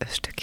Östergötland.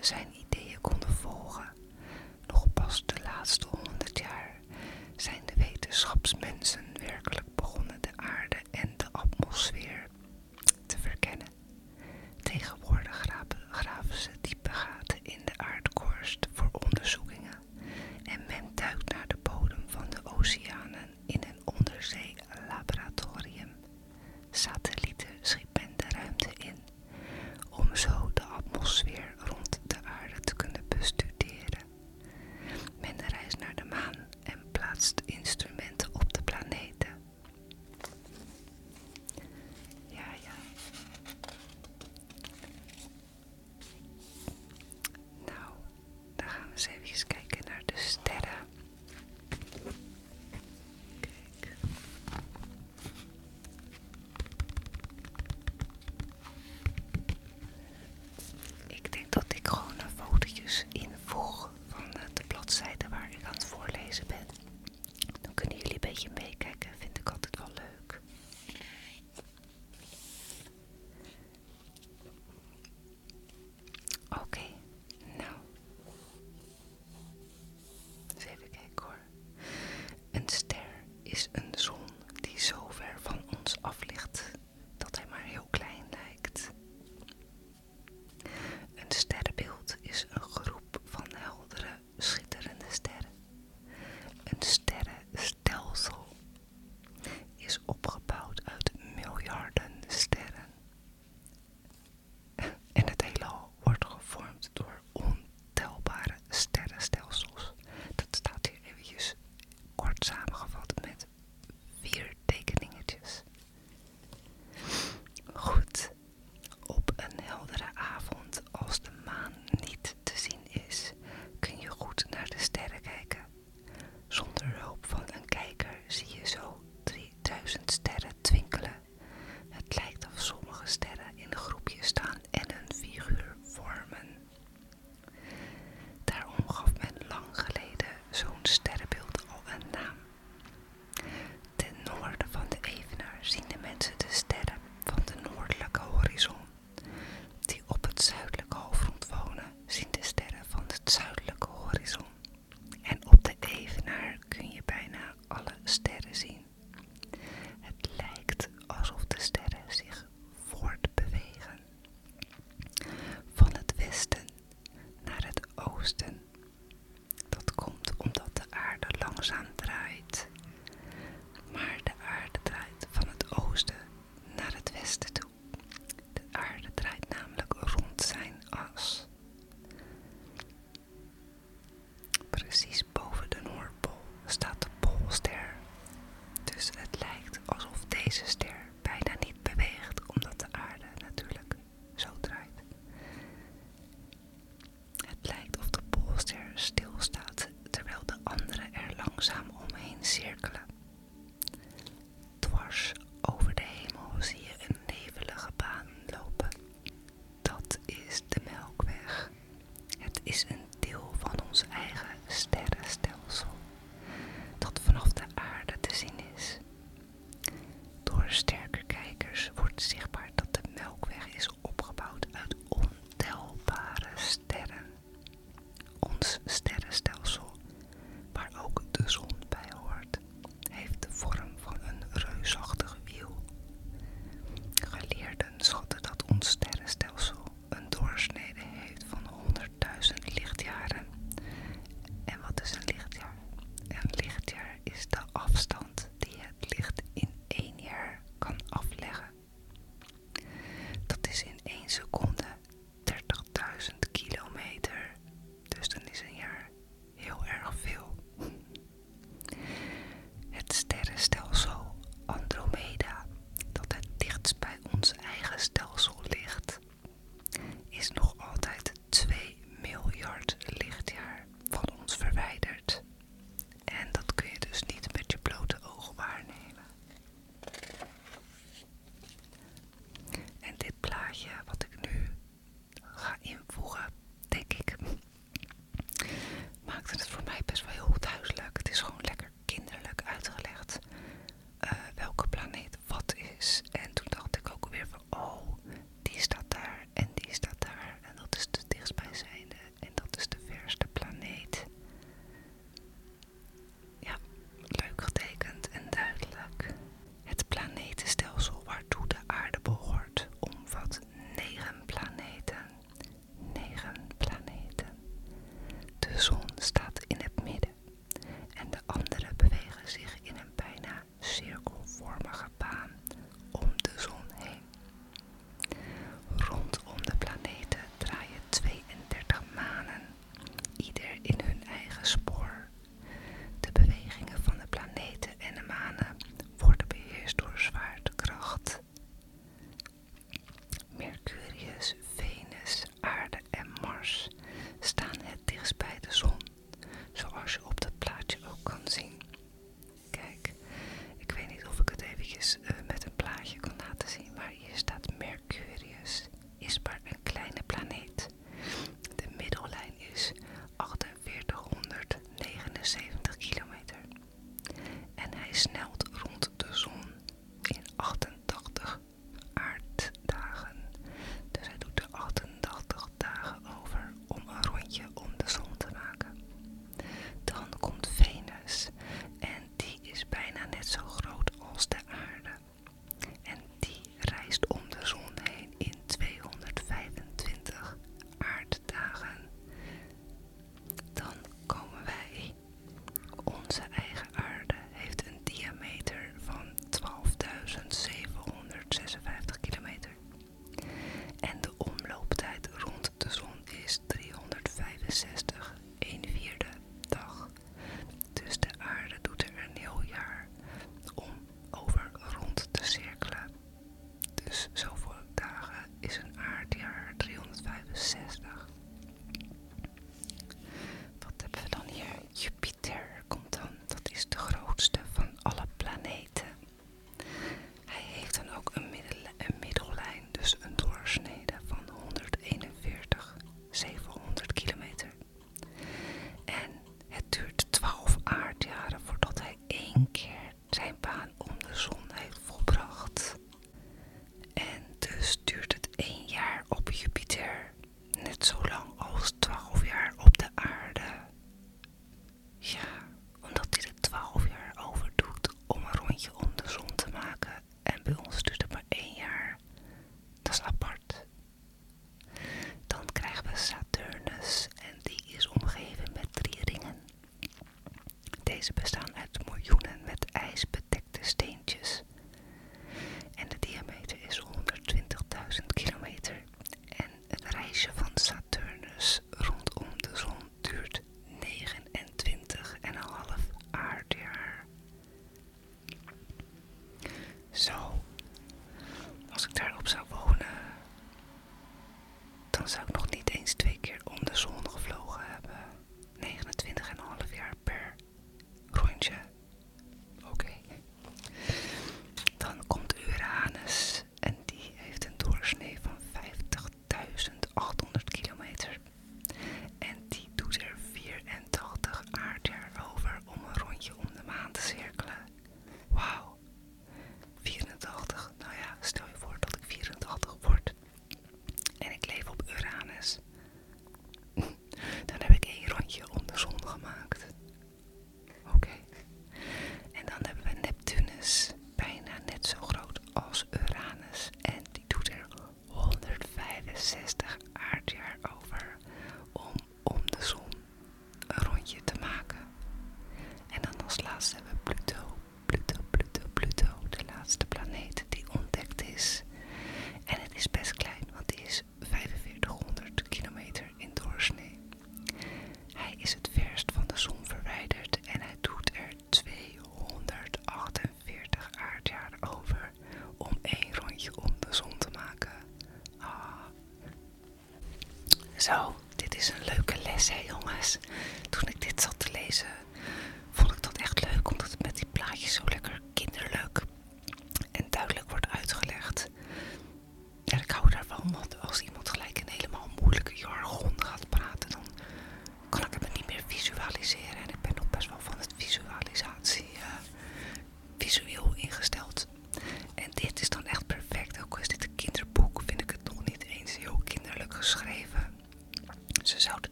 zijn ideeën konden volgen. Nog pas de laatste honderd jaar zijn de wetenschapsmensen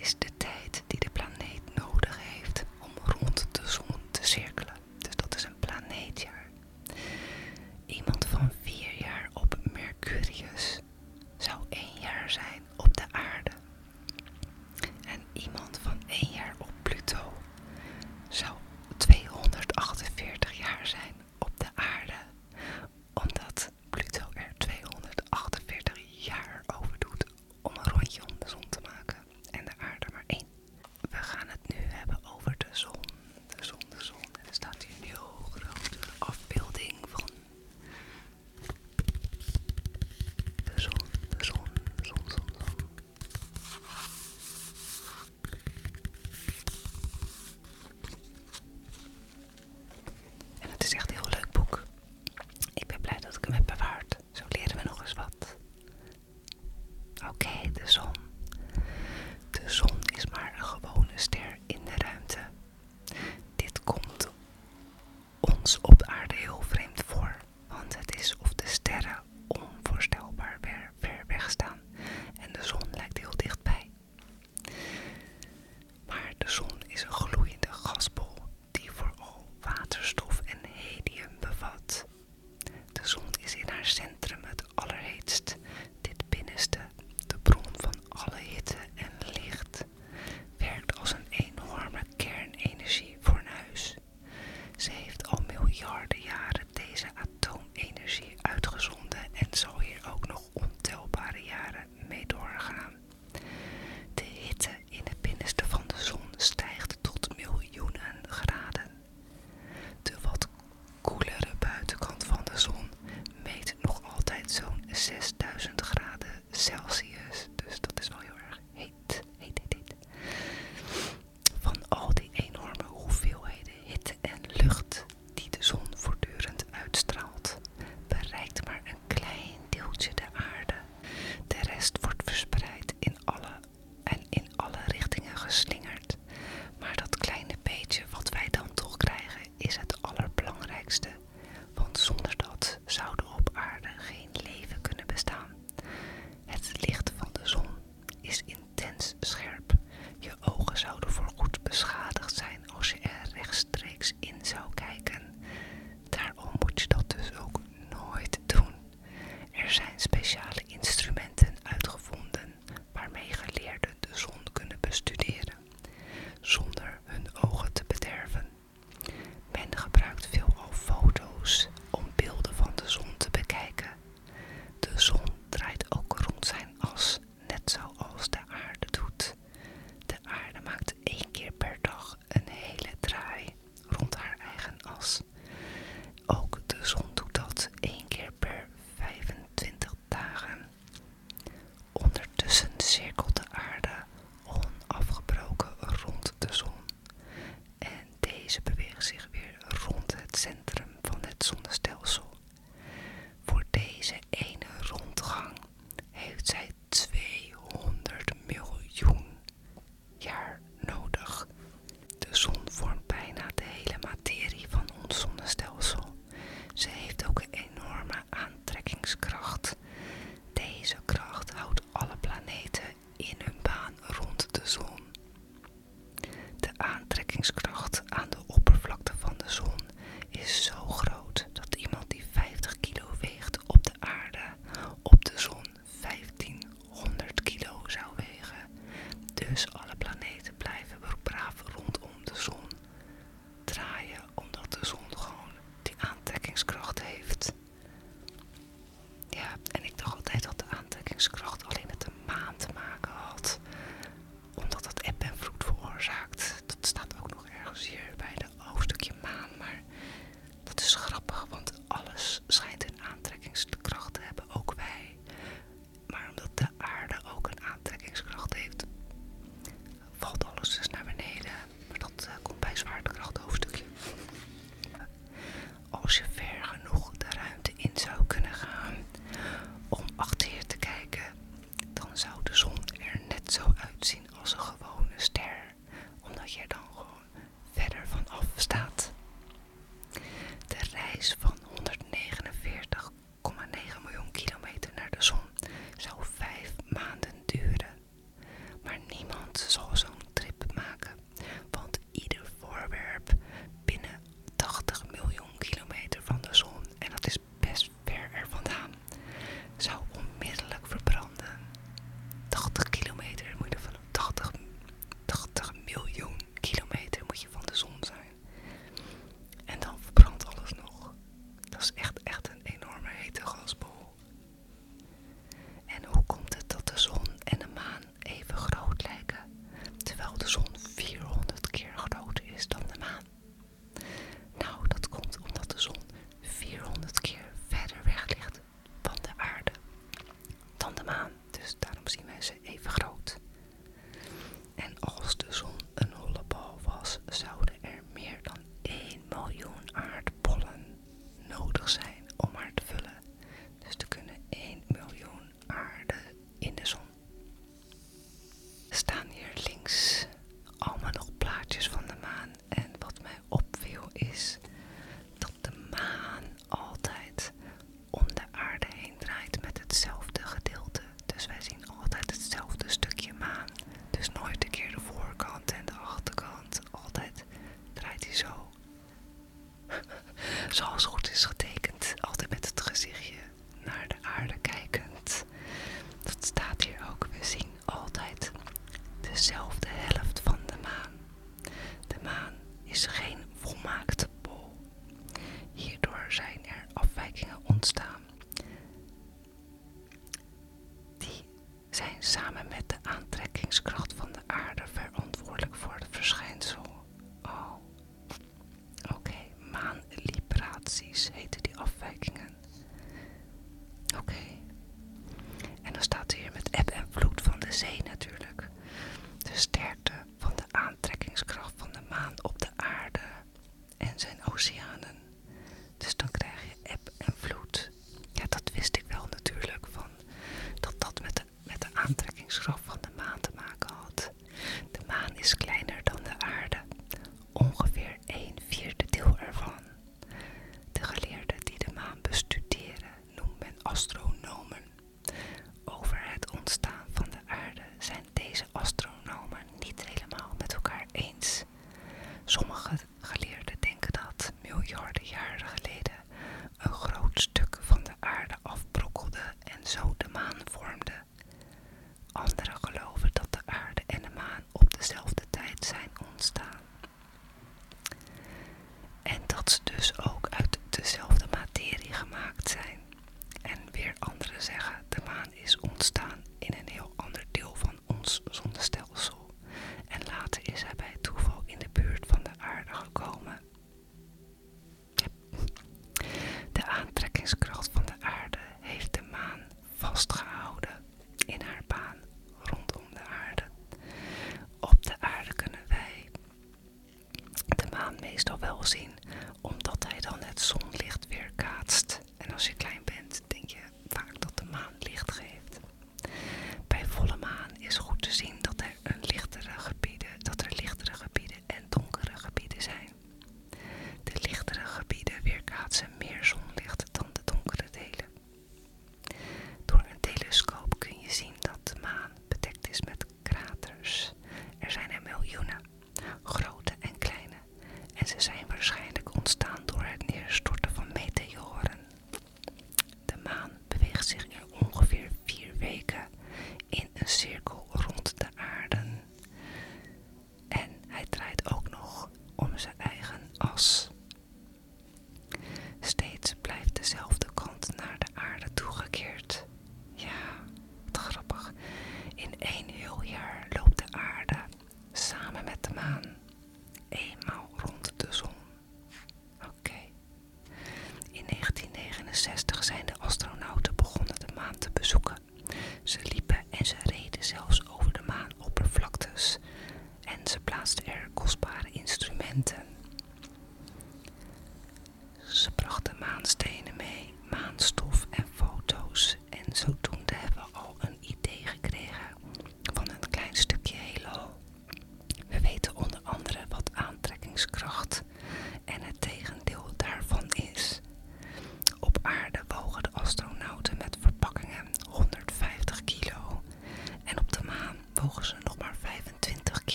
is the date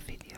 video.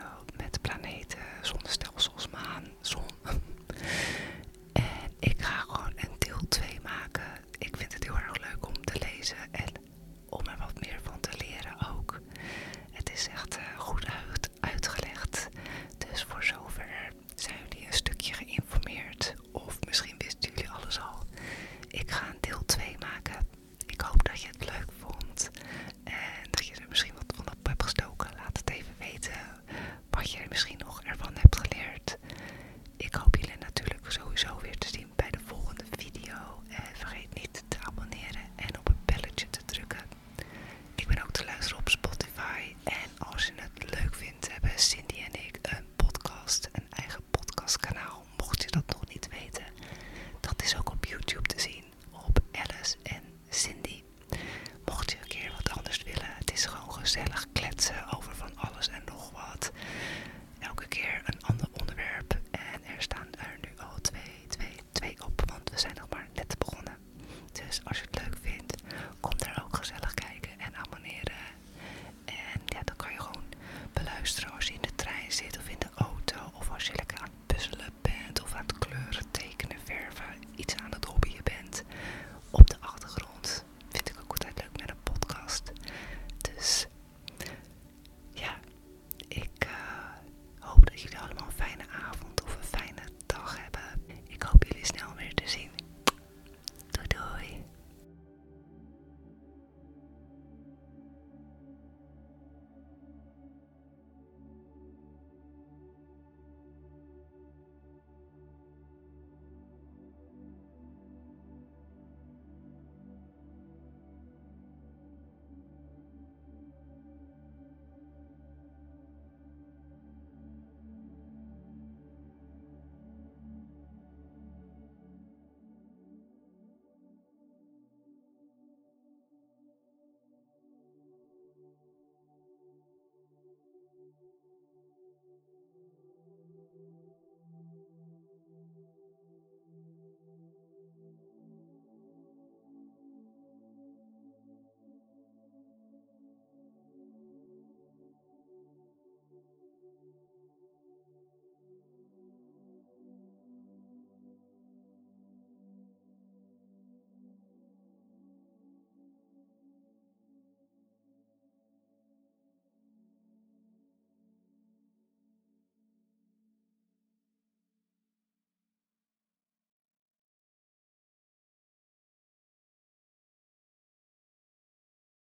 Thank you.